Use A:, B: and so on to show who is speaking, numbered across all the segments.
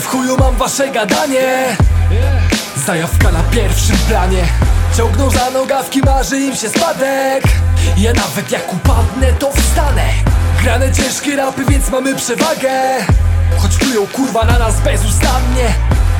A: w chuju, mam wasze gadanie. Zajawka na pierwszym planie. Ciągną za nogawki, marzy im się spadek. Ja nawet jak upadnę, to wstanę. Grane ciężkie rapy, więc mamy przewagę. Choć plują kurwa na nas bezustannie.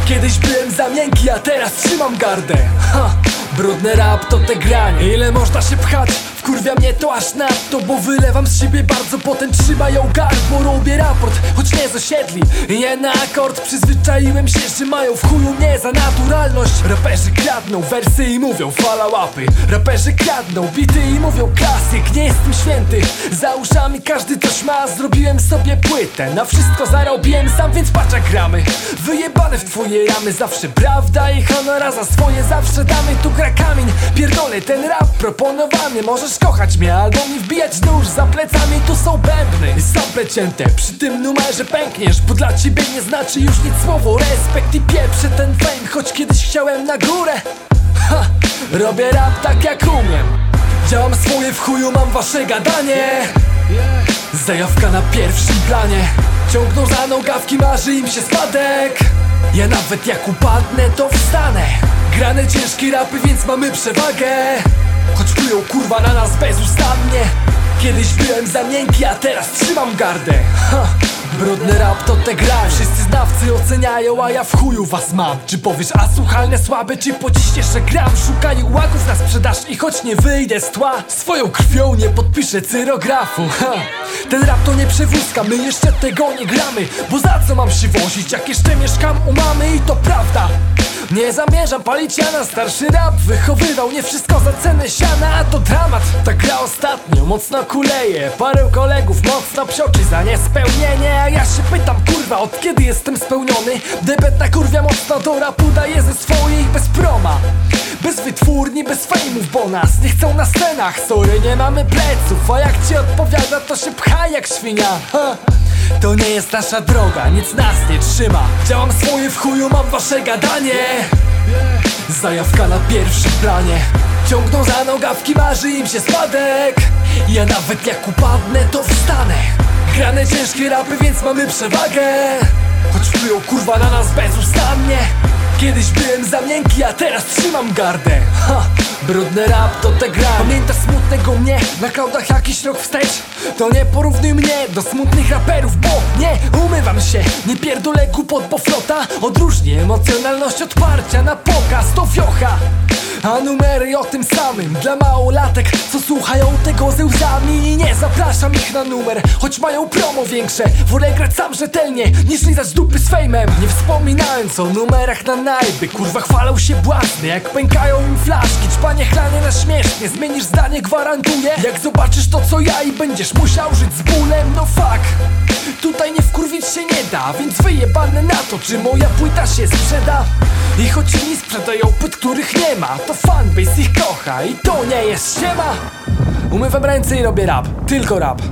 A: Kiedyś byłem za miękki, a teraz trzymam gardę. Ha, Brudny rap to te granie. Ile można się pchać? Wkurwia mnie to aż nadto Bo wylewam z siebie bardzo potem. Trzymają gardło Robię raport, choć nie z osiedli. Nie na akord. Przyzwyczaiłem się, że mają w chuju mnie za naturalność. Raperzy kradną wersy i mówią fala łapy. Raperzy kradną bity i mówią klasyk Nie jestem święty, za uszami każdy coś ma Zrobiłem sobie płytę, na wszystko zarobiłem sam Więc patrz jak gramy. Wyjebane w twoje ramy Zawsze prawda i honora za swoje. Zawsze damy tu gra kamień. Pierdolę ten rap proponowany Możesz kochać mnie albo mi wbijać nóż Za plecami tu są bębny. Sample cięte, przy tym numerze pękniesz Bo dla ciebie nie znaczy już nic słowo Respekt i pieprzę ten fame Choć kiedyś chciałem na górę. Ha, Robię rap tak jak umiem. Działam swoje w chuju, mam wasze gadanie. Zajawka na pierwszym planie. Ciągną za nogawki, marzy im się spadek. Ja nawet jak upadnę, to wstanę. Grane ciężkie rapy, więc mamy przewagę Choć plują kurwa na nas bezustannie. Kiedyś byłem za miękki, a teraz trzymam gardę. Ha, Brudny rap to te gra. Wszyscy znawcy oceniają, a ja w chuju was mam. Czy powiesz, a słuchalne słabe, czy pociśniesz, że gram? Szukają łaków na sprzedaż i choć nie wyjdę z tła Swoją krwią nie podpiszę cyrografu. Ha. Ten rap to nie przewózka, my jeszcze tego nie gramy Bo za co mam się wozić, jak jeszcze mieszkam u mamy i to prawda. Nie zamierzam palić jana, starszy rap wychowywał Nie wszystko za cenę siana, a to dramat. Ta gra ostatnio mocno kuleje Parę kolegów mocno psioczy za niespełnienie Ja się pytam kurwa, od kiedy jestem spełniony? Debet na kurwia mocno do rapu daje ze swojej bez proma. Bez wytwórni, bez fejmów, bo nas nie chcą na scenach. Sorry, nie mamy pleców, a jak ci odpowiada to się pcha jak świnia. Ha. To nie jest nasza droga, nic nas nie trzyma. Działam swoje w chuju, mam wasze gadanie. Zajawka na pierwszym planie. Ciągną za nogawki, marzy im się spadek. Ja nawet jak upadnę, to wstanę Grane ciężkie rapy, więc mamy przewagę. Choć plują kurwa na nas bezustannie. Kiedyś byłem za miękki, a teraz trzymam gardę. Ha, Brudny rap to te gra. Pamiętasz smutnego mnie? Na cloudach jakiś rok wstecz? To nie porównuj mnie do smutnych raperów Bo nie umywam się, nie pierdolę głupot, bo flota. Odróżni emocjonalność od parcia na pokaz To wiocha a numery o tym samym Dla małolatek, co słuchają tego ze łzami I nie zapraszam ich na numer Choć mają promo większe. Wolę grać sam rzetelnie Niż lizać dupy z fejmem. Nie wspominając o numerach na najby. Kurwa chwalą się błazny Jak pękają im flaszki. Czpanie chlanie na śmiesznie Zmienisz zdanie gwarantuję. Jak zobaczysz to co ja i będziesz musiał żyć z bólem No fuck da Więc wyjebane na to, czy moja płyta się sprzeda. I choć mi sprzedają płyt, których nie ma To fanbase ich kocha i to nie jest ściema. Umywam ręce i robię rap, tylko rap